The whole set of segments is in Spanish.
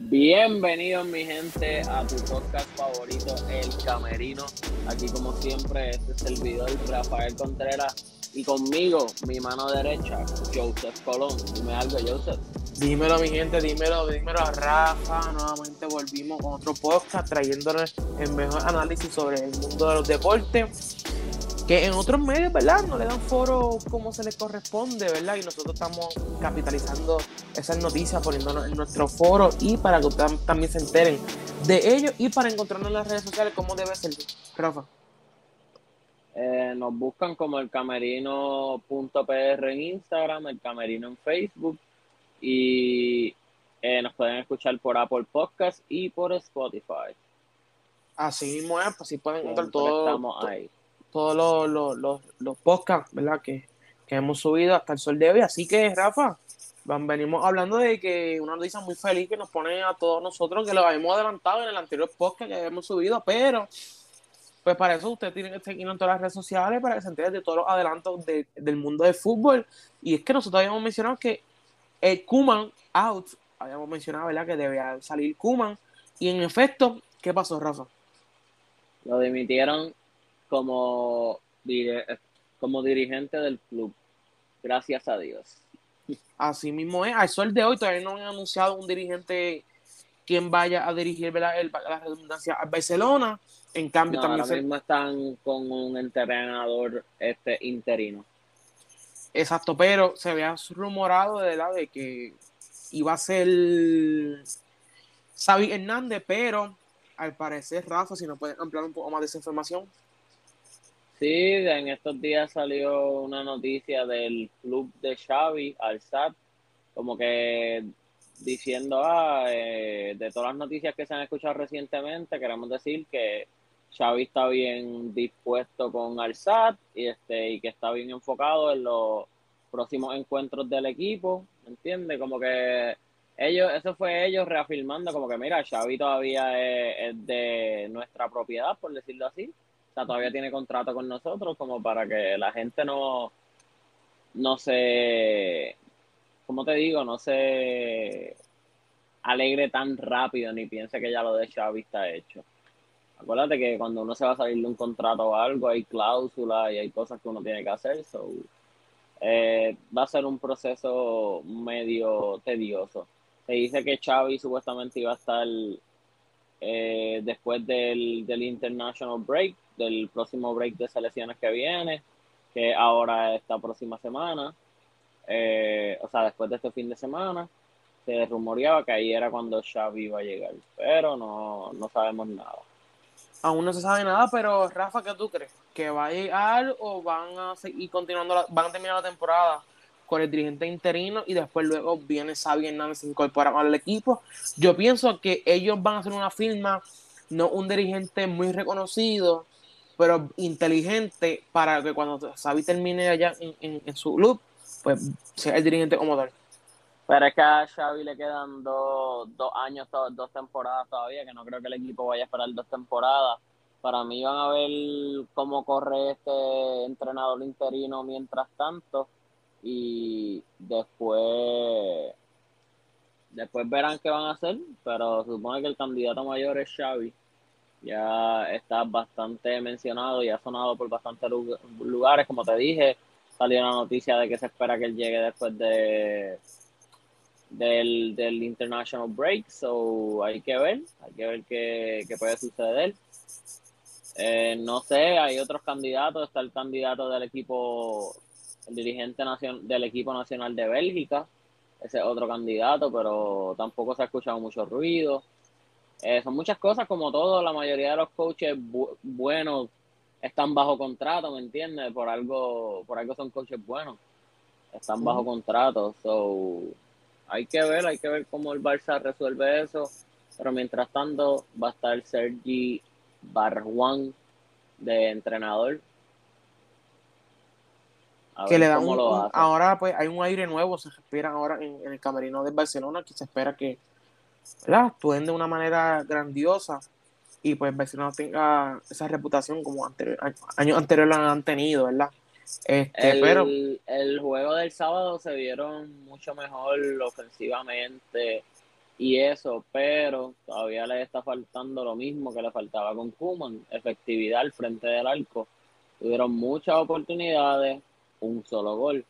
Bienvenidos mi gente a tu podcast favorito, El Camerino. Aquí como siempre, este es el servidor Rafael Contreras y conmigo, mi mano derecha, Joseph Colón. Dime algo, Joseph. Dímelo, mi gente, dímelo, dímelo a Rafa. Nuevamente volvimos con otro podcast trayéndoles el mejor análisis sobre el mundo de los deportes que en otros medios, ¿verdad? No le dan foro como se le corresponde, ¿verdad? Y nosotros estamos capitalizando esas noticias, poniéndonos en nuestro foro y para que ustedes también se enteren de ellos y para encontrarnos en las redes sociales como debe ser. Rafa. Eh, nos buscan como el camerino.pr en Instagram, el camerino en Facebook y eh, nos pueden escuchar por Apple Podcast y por Spotify. Así mismo es, pues así pueden encontrar todo. Estamos ahí todos los, los, podcasts, ¿verdad? Que, hemos subido hasta el sol de hoy. Así que, Rafa, venimos hablando de que una noticia muy feliz que nos pone a todos nosotros, que lo habíamos adelantado en el anterior podcast que habíamos subido, pero pues para eso usted tiene que seguir en todas las redes sociales para que se entere de todos los adelantos del mundo del fútbol. Y es que nosotros habíamos mencionado que el Kuman out, habíamos mencionado, ¿verdad? Que debía salir Kuman. Y en efecto, ¿qué pasó, Rafa? Lo dimitieron como, como dirigente del club. Gracias a Dios. Así mismo es. Al sol de hoy todavía no han anunciado un dirigente quien vaya a dirigir la redundancia a Barcelona. En cambio, también. Ahora mismo están con un entrenador este, interino. Exacto, pero se había rumorado de, la de que iba a ser Xavi Hernández, pero al parecer, Rafa, si nos pueden ampliar un poco más de esa información. Sí, en estos días salió una noticia del club de Xavi, al SAT, como que diciendo, ah, eh, de todas las noticias que se han escuchado recientemente, queremos decir que Xavi está bien dispuesto con Alsat y, este, y que está bien enfocado en los próximos encuentros del equipo, ¿entiendes? Como que ellos, eso fue ellos reafirmando como que, mira, Xavi todavía es de nuestra propiedad, por decirlo así todavía tiene contrato con nosotros como para que la gente no, no se, ¿cómo te digo? No se alegre tan rápido ni piense que ya lo de Xavi está hecho. Acuérdate que cuando uno se va a salir de un contrato o algo, hay cláusulas y hay cosas que uno tiene que hacer. So, eh, va a ser un proceso medio tedioso. Se dice que Xavi supuestamente iba a estar eh, después del, del International Break, del próximo break de selecciones que viene, que ahora esta próxima semana, eh, o sea, después de este fin de semana, se rumoreaba que ahí era cuando Xavi iba a llegar, pero no, no sabemos nada. Aún no se sabe nada, pero Rafa, ¿qué tú crees? ¿Que va a llegar o van a seguir continuando, van a terminar la temporada con el dirigente interino y después luego viene Xavi Hernández se incorpora al equipo? Yo pienso que ellos van a hacer una firma, no un dirigente muy reconocido, pero inteligente para que cuando Xavi termine allá en, su club, pues sea el dirigente como tal. Pero es que a Xavi le quedan dos, años, dos temporadas todavía, que no creo que el equipo vaya a esperar dos temporadas. Para mí van a ver cómo corre este entrenador interino mientras tanto y después después verán qué van a hacer, pero supone que el candidato mayor es Xavi ya está bastante mencionado y ha sonado por bastantes lugares. Como te dije, salió la noticia de que se espera que él llegue después de del, del International Break, so hay que ver, hay que ver qué, qué puede suceder. Eh, no sé, hay otros candidatos, está el candidato del equipo, el dirigente nacion, del equipo nacional de Bélgica, ese es otro candidato, pero tampoco se ha escuchado mucho ruido. Eh, son muchas cosas, como todo, la mayoría de los coaches buenos están bajo contrato, ¿me entiendes? Por algo, por algo son coaches buenos. Están bajo contrato. So, hay que ver, hay que ver cómo el Barça resuelve eso. Pero mientras tanto, va a estar Sergi Barjuan de entrenador. que le da un, ahora pues hay un aire nuevo, se respira ahora en, en el camerino de Barcelona, que se espera que ¿verdad? actúen de una manera grandiosa y pues no tenga esa reputación como anterior, años anteriores lo han tenido, ¿verdad? Este, el, pero el juego del sábado se vieron mucho mejor ofensivamente. y eso, pero todavía le está faltando lo mismo que le faltaba con Kuman, efectividad al frente del arco. Tuvieron muchas oportunidades, un solo gol.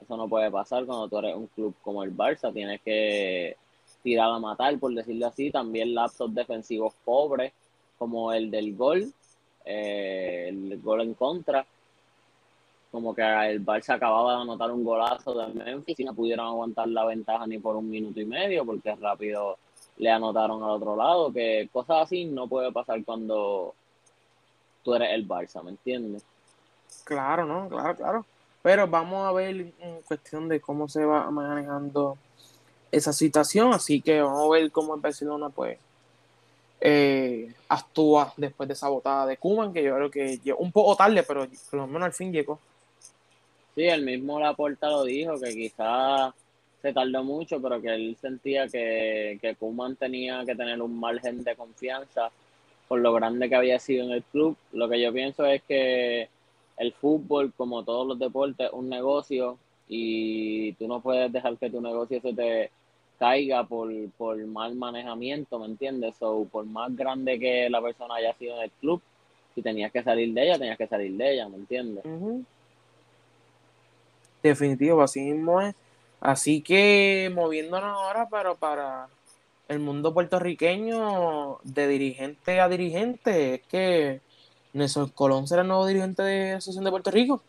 Eso no puede pasar cuando tú eres un club como el Barça, tienes que tirar a matar, por decirlo así. También lapsos defensivos pobres, como el del gol, eh, el gol en contra como que el Barça acababa de anotar un golazo de Memphis y no pudieron aguantar la ventaja ni por un minuto y medio porque rápido le anotaron al otro lado, que cosas así no puede pasar cuando tú eres el Barça, ¿me entiendes? Claro, ¿no? Claro, claro. Pero vamos a ver en cuestión de cómo se va manejando esa situación, así que vamos a ver cómo el Barcelona pues eh, actúa después de esa botada de Kuman, que yo creo que llegó un poco tarde, pero por lo menos al fin llegó. Sí, el mismo Laporta lo dijo, que quizás se tardó mucho, pero que él sentía que, que Kuman tenía que tener un margen de confianza por lo grande que había sido en el club. Lo que yo pienso es que el fútbol, como todos los deportes, es un negocio y tú no puedes dejar que tu negocio se te caiga por, por mal manejamiento, ¿me entiendes? O por más grande que la persona haya sido en el club, si tenías que salir de ella, tenías que salir de ella, ¿me entiendes? Definitivo, así mismo es. Así que moviéndonos ahora, pero para el mundo puertorriqueño, de dirigente a dirigente, es que Nelson Colón será el nuevo dirigente de la Asociación de Puerto Rico.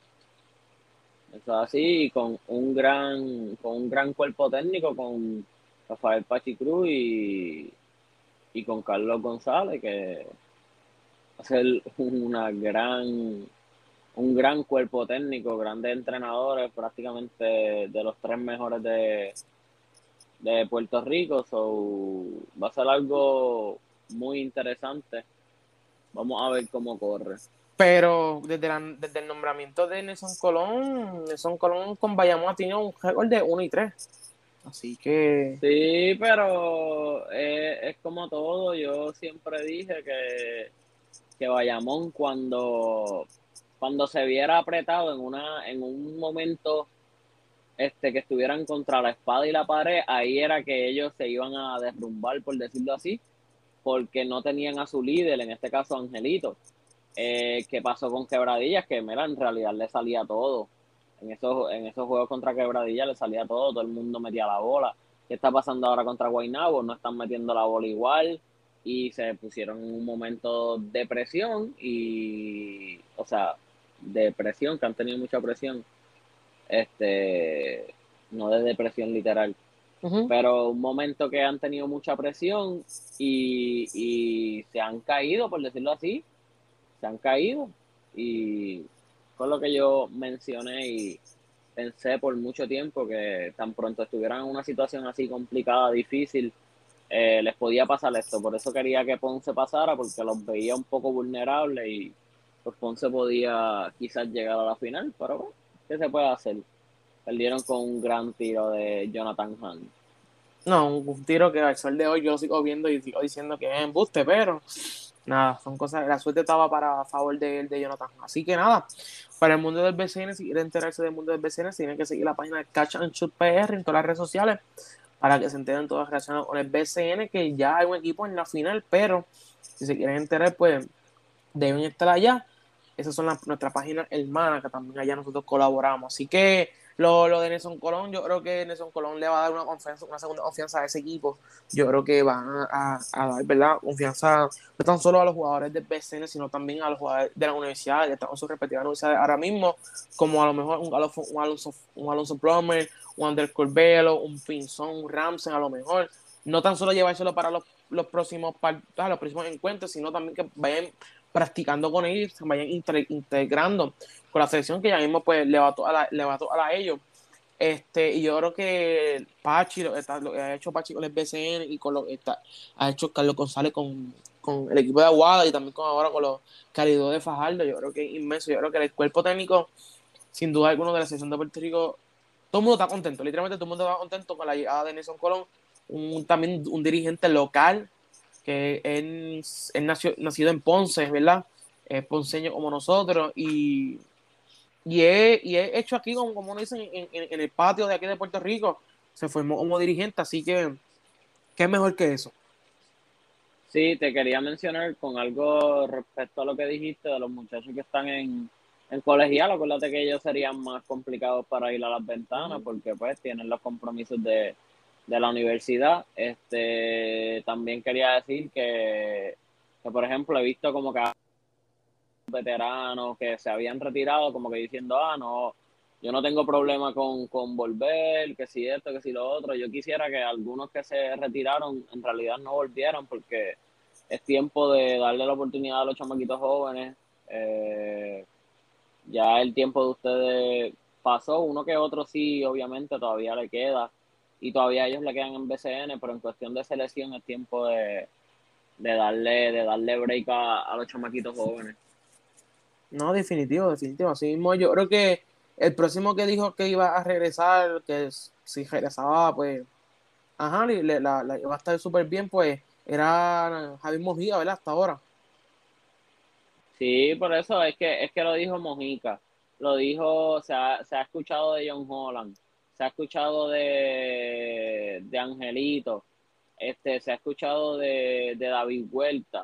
Eso así, con un gran, con un gran cuerpo técnico, con Rafael Pachicruz y, y con Carlos González, que va a ser una gran un gran cuerpo técnico, grandes entrenadores, prácticamente de los tres mejores de, de Puerto Rico. So, va a ser algo muy interesante. Vamos a ver cómo corre. Pero desde, desde el nombramiento de Nelson Colón, Nelson Colón con Bayamón ha tenido un récord de 1 y 3. Así que. Sí, pero es como todo. Yo siempre dije que, que Bayamón, cuando cuando se viera apretado en una en un momento este que estuvieran contra la espada y la pared, ahí era que ellos se iban a derrumbar, por decirlo así, porque no tenían a su líder, en este caso Angelito. Eh, ¿Qué pasó con Quebradillas? Que mira, en realidad le salía todo. En esos, en esos juegos contra Quebradillas le salía todo, todo el mundo metía la bola. ¿Qué está pasando ahora contra Guaynabo? No están metiendo la bola igual y se pusieron en un momento de presión y, o sea, de presión, que han tenido mucha presión, este, no de depresión literal, pero un momento que han tenido mucha presión y, y, se han caído, por decirlo así, se han caído. Y con lo que yo mencioné y pensé por mucho tiempo que tan pronto estuvieran en una situación así complicada, difícil, eh, les podía pasar esto. Por eso quería que Ponce pasara, porque los veía un poco vulnerables y pues Ponce podía quizás llegar a la final, pero bueno, ¿qué se puede hacer? Perdieron con un gran tiro de Jonathan Hunt. No, un, tiro que al sol de hoy yo sigo viendo y sigo diciendo que es embuste, pero nada, son cosas, la suerte estaba para favor de, de Jonathan. Así que nada, para el mundo del BCN, si quieren enterarse del mundo del BCN, tienen que seguir la página de Catch and Shoot PR en todas las redes sociales para que se enteren todas relacionadas con el BCN, que ya hay un equipo en la final, pero si se quieren enterar, pues deben estar allá esas son nuestras páginas hermanas que también allá nosotros colaboramos. Así que lo, lo de Nelson Colón, yo creo que Nelson Colón le va a dar una confianza, una segunda confianza a ese equipo. Yo creo que van a, dar, ¿verdad? Confianza no tan solo a los jugadores del BCN, sino también a los jugadores de la universidad, que están en sus respectivas universidades ahora mismo, como a lo mejor un Alonso, un Alonso, un Alonso Plummer, un Ander Corbelo, un Pinzón, un Ramsey, a lo mejor. No tan solo llevárselo para los, los próximos los próximos encuentros, sino también que vayan practicando con ellos, se vayan integrando con la selección que ya mismo pues le va a tocar a, ellos. Este, y yo creo que Pachi, lo, que ha hecho Pachi con el BCN y con lo que ha hecho Carlos González con, el equipo de Aguada y también con ahora con los Caridos de Fajardo, yo creo que es inmenso. Yo creo que el cuerpo técnico, sin duda alguno, de la selección de Puerto Rico, todo el mundo está contento, literalmente todo el mundo está contento con la llegada de Nelson Colón, un, también un dirigente local que él, nació, nacido en Ponce, ¿verdad? Es ponceño como nosotros y, y, he, y he hecho aquí, como, como dicen, en, en, el patio de aquí de Puerto Rico, se formó como dirigente, así que ¿Qué mejor que eso? Sí, te quería mencionar con algo respecto a lo que dijiste de los muchachos que están en, en colegial. Acuérdate que ellos serían más complicados para ir a las ventanas porque pues tienen los compromisos de, de la universidad. Este, también quería decir que, que, por ejemplo, he visto como que veteranos que se habían retirado como que diciendo, ah, no, yo no tengo problema con, con volver, que si esto, que si lo otro. Yo quisiera que algunos que se retiraron en realidad no volvieran porque es tiempo de darle la oportunidad a los chamaquitos jóvenes. Eh, ya el tiempo de ustedes pasó, uno que otro sí, obviamente todavía le queda y todavía ellos le quedan en BCN, pero en cuestión de selección es tiempo de, darle de darle break a, los chamaquitos jóvenes. No, definitivo, definitivo. Así mismo yo creo que el próximo que dijo que iba a regresar, que si regresaba, pues, ajá, le, la, la, iba a estar súper bien, pues, era Javier Mojica, ¿verdad? Hasta ahora. Sí, por eso es que es que lo dijo Mojica. Lo dijo, se ha, se ha escuchado de John Holland, se ha escuchado de, de Angelito, este, se ha escuchado de, de David Huerta.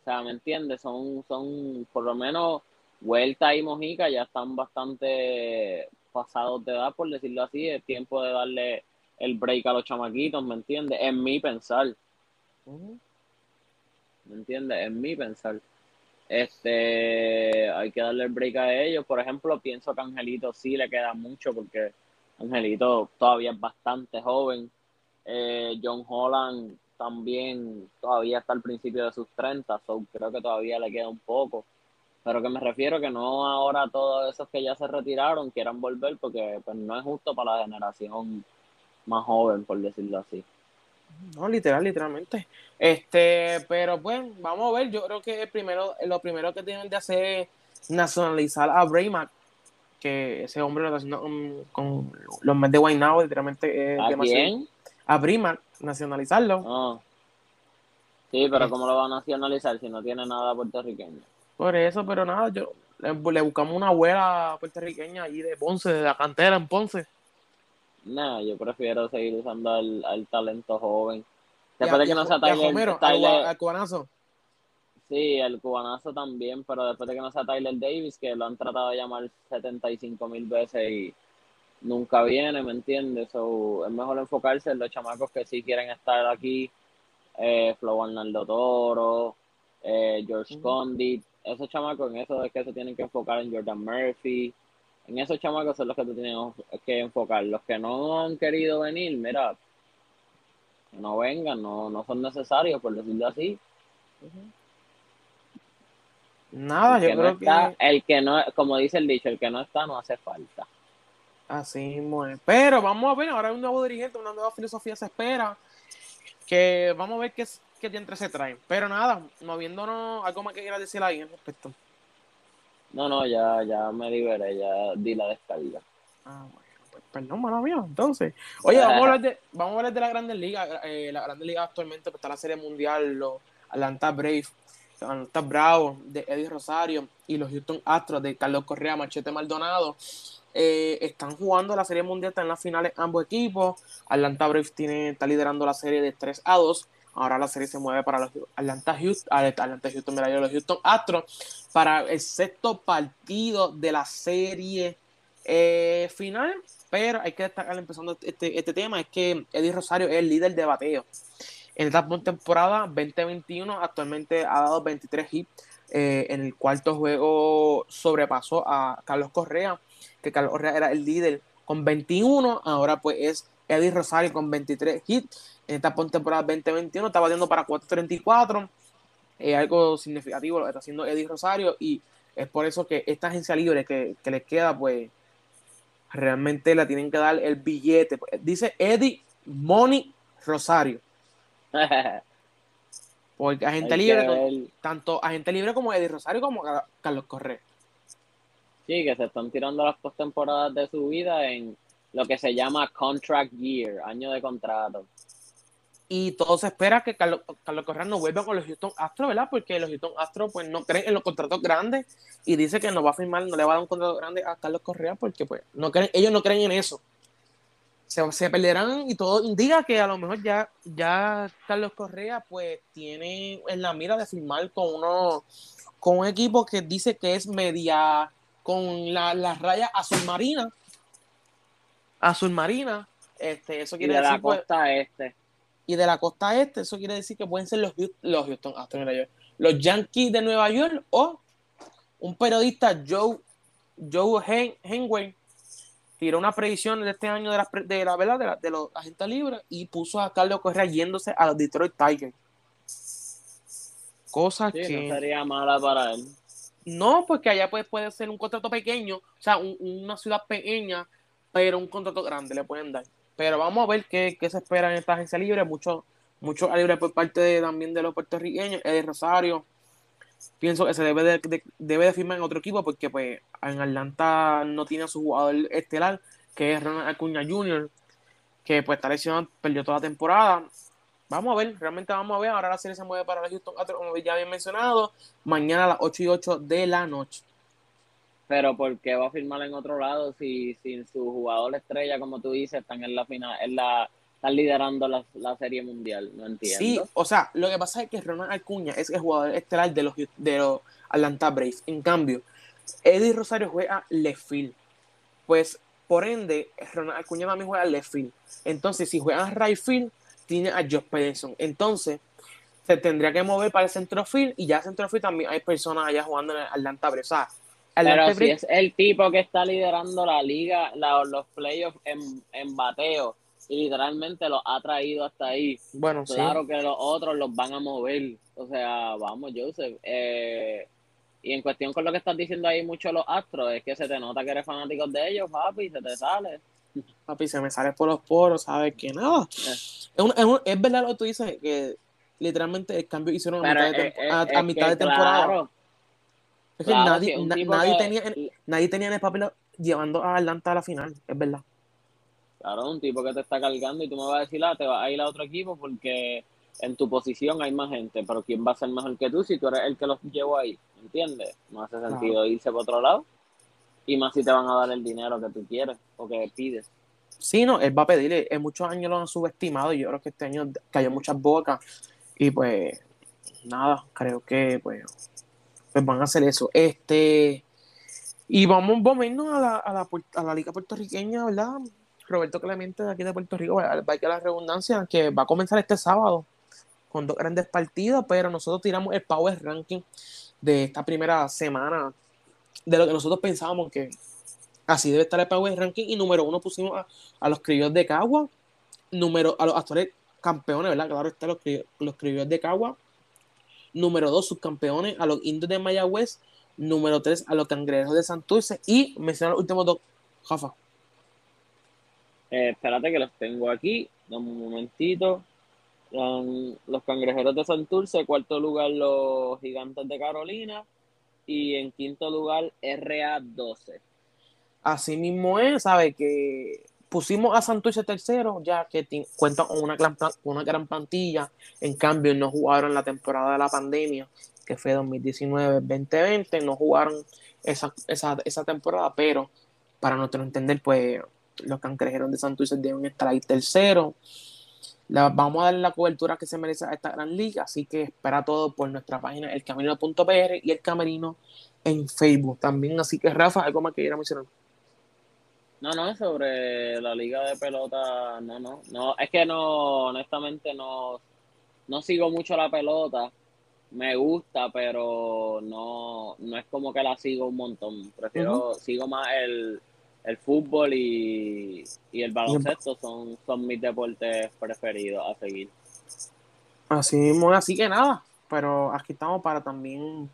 O sea, ¿me entiendes? Son, son, por lo menos, Huerta y Mojica ya están bastante pasados de edad, por decirlo así. Es tiempo de darle el break a los chamaquitos, ¿me entiendes? En mi pensar. ¿Me entiendes? En mi pensar. Este, hay que darle el break a ellos. Por ejemplo, pienso que a Angelito sí le queda mucho porque Angelito todavía es bastante joven. Eh, John Holland también todavía está al principio de sus 30, so creo que todavía le queda un poco. Pero que me refiero que no ahora todos esos que ya se retiraron quieran volver porque pues, no es justo para la generación más joven, por decirlo así. No, literal, literalmente. Este, pero pues, vamos a ver. Yo creo que primero, lo primero que tienen de hacer es nacionalizar a Braymack, que ese hombre lo está haciendo con, los meses de Guaynabo, literalmente. ¿A quién? A Braymack, nacionalizarlo. Ah. Sí, pero ¿cómo lo va a nacionalizar si no tiene nada puertorriqueño? Por eso, pero nada, yo le, buscamos una abuela puertorriqueña allí de Ponce, de la cantera en Ponce. No, yo prefiero seguir usando al, talento joven. Después de que no sea Tyler, Tyler cubanazo. Sí, el cubanazo también, pero después de que no sea Tyler Davis, que lo han tratado de llamar 75 mil veces y nunca viene, ¿me entiendes? So, es mejor enfocarse en los chamacos que sí quieren estar aquí. Eh, Flo Arnaldo Toro, eh, George Condit, esos chamacos en eso es que se tienen que enfocar en Jordan Murphy, en esos chamacos son los que tenemos que enfocar. Los que no han querido venir, mira, no vengan, no, no son necesarios, por decirlo así. Nada, yo creo que. El que no, como dice el dicho, el que no está no hace falta. Así mismo Pero vamos a ver, ahora hay un nuevo dirigente, una nueva filosofía se espera. Que vamos a ver qué, qué entre se traen. Pero nada, moviéndonos, algo más que quiera decir ahí en respecto. No, no, ya, ya me liberé, ya di la descarga. Ah, bueno, pues perdón, mano mío. Entonces, oye, vamos a hablar de, vamos a hablar de la Grandes Ligas. Eh, la Grandes Ligas actualmente pues, está la Serie Mundial, los Atlanta Brave, Atlanta Bravo de Eddie Rosario y los Houston Astros de Carlos Correa, Machete Maldonado. Eh, están jugando la Serie Mundial, están en las finales ambos equipos. Atlanta Brave tiene, está liderando la serie de 3 a 2. Ahora la serie se mueve para los Atlanta Houston, Atlanta Houston, mira, los Houston Astros para el sexto partido de la serie eh, final. Pero hay que destacar empezando este, este tema, es que Eddie Rosario es el líder de bateo. En esta temporada 2021 actualmente ha dado 23 hits. Eh, en el cuarto juego sobrepasó a Carlos Correa, que Carlos Correa era el líder con 21. Ahora pues es Eddie Rosario con 23 hits en esta temporada 2021 está batiendo para 434. Es algo significativo lo está haciendo Eddie Rosario y es por eso que esta agencia libre que, que les queda, pues realmente la tienen que dar el billete. Dice Eddie Money Rosario. Porque agente libre, tanto agente libre como Eddie Rosario como Carlos Correa. Sí, que se están tirando las postemporadas de su vida en lo que se llama contract year, año de contrato. Y todo se espera que Carlos, Correa no vuelva con los Houston Astros, ¿verdad? Porque los Houston Astros pues no creen en los contratos grandes y dice que no va a firmar, no le va a dar un contrato grande a Carlos Correa porque pues no creen, ellos no creen en eso. Se, perderán y todo indica que a lo mejor ya, ya Carlos Correa pues tiene en la mira de firmar con uno con un equipo que dice que es media con la, las rayas azul marina. Azul marina este eso quiere y de decir la pues, costa este. y de la costa este eso quiere decir que pueden ser los los Houston los Yankees de Nueva York o un periodista Joe Joe Henway tiró una predicción de este año de la, de la, ¿verdad? De, los agentes libres y puso a Carlos Correa yéndose a los Detroit Tigers. Cosa que. No sería mala para él. No, porque allá puede, puede ser un contrato pequeño, o sea, una ciudad pequeña, pero un contrato grande le pueden dar. Pero vamos a ver qué, qué se espera en esta agencia libre. Mucho, mucho libre por parte de, también de los puertorriqueños, Eddie Rosario, pienso que se debe de, debe de firmar en otro equipo porque pues en Atlanta no tiene a su jugador estelar, que es Ronald Acuña Jr., que pues está lesionado, perdió toda la temporada. Vamos a ver, realmente vamos a ver. Ahora la serie se mueve para la Houston como ya había mencionado, mañana a las 8 y 8 de la noche. Pero ¿por qué va a firmar en otro lado si sin su jugador estrella, como tú dices, están en la final, en la están liderando la, serie mundial, no entiendo. Sí, o sea, lo que pasa es que Ronald Acuña es el jugador estelar de los, de los Atlanta Braves. En cambio, Eddie Rosario juega left field. Pues, por ende, Ronald Acuña también juega left field. Entonces, si juega right field, tiene a Josh Pederson. Entonces, se tendría que mover para el centro field y ya el centro field también hay personas allá jugando en el Atlanta Braves. O sea, Pero si es el tipo que está liderando la liga, los playoffs en, en bateo y literalmente los ha traído hasta ahí. Bueno, claro que los otros los van a mover. O sea, vamos, Joseph. Eh, y en cuestión con lo que estás diciendo ahí mucho los astros, es que se te nota que eres fanático de ellos, papi, se te sale. Papi, se me sale por los poros, ¿sabes que nada? Eh. Es, verdad lo que tú dices, que literalmente el cambio hicieron a mitad de, temporada. Es que nadie, nadie, tenía, nadie tenía en el papel llevando a Atlanta a la final, es verdad. Claro, un tipo que te está cargando y tú me vas a decir, ah, te vas a ir a otro equipo porque en tu posición hay más gente, pero ¿quién va a ser mejor que tú si tú eres el que los llevó ahí? ¿Entiendes? No hace sentido irse por otro lado y más si te van a dar el dinero que tú quieres o que pides. Sí, no, él va a pedirle, en muchos años lo han subestimado y yo creo que este año cayó muchas bocas y pues nada, creo que pues, pues van a hacer eso. Este y vamos, vamos a irnos a la, a la, a la liga puertorriqueña, ¿verdad? Roberto Clemente de aquí de Puerto Rico, va a la redundancia, que va a comenzar este sábado con dos grandes partidos, pero nosotros tiramos el Power Ranking de esta primera semana, de lo que nosotros pensábamos que así debe estar el Power Ranking, y número uno pusimos a, los criollos de Cagua, número, a los actuales campeones, ¿verdad? Claro está los, los criollos de Cagua, número dos, subcampeones, a los indios de Mayagüez, número tres, a los cangrejeros de Santurce, y mencionar los últimos dos, Jafa. Eh, espérate que los tengo aquí. Dame un momentito. los cangrejeros de Santurce, cuarto lugar los gigantes de Carolina y en quinto lugar RA12. Así mismo es, ¿sabe? Que pusimos a Santurce tercero, ya que cuenta con una gran, una gran plantilla. En cambio, no jugaron la temporada de la pandemia, que fue 2019-2020. No jugaron esa, esa, esa temporada, pero para nuestro entender, pues los cangrejeros de Santurce deben estar ahí tercero. vamos a dar la cobertura que se merece a esta gran liga, así que espera todo por nuestra página elcamerino.pr y el camerino en Facebook también. Así que Rafa, algo más que quiera mencionar. No, no, sobre la liga de pelota, no, no, no, es que no, honestamente no, no sigo mucho la pelota, me gusta, pero no, no es como que la sigo un montón, prefiero, sigo más el, el fútbol y, el baloncesto son, son mis deportes preferidos a seguir. Así mismo, así que nada, pero aquí estamos para también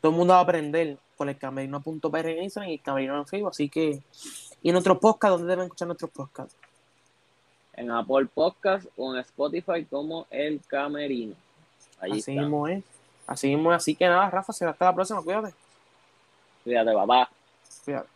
todo el mundo va a aprender con el camerino.pr en Instagram y el camerino en Facebook, así que y en otros podcast, ¿dónde deben escuchar nuestros podcasts? En Apple Podcast o en Spotify como El Camerino. así mismo es. Así mismo es. Así que nada, Rafa, será hasta la próxima. Cuídate. Cuídate, papá. Cuídate.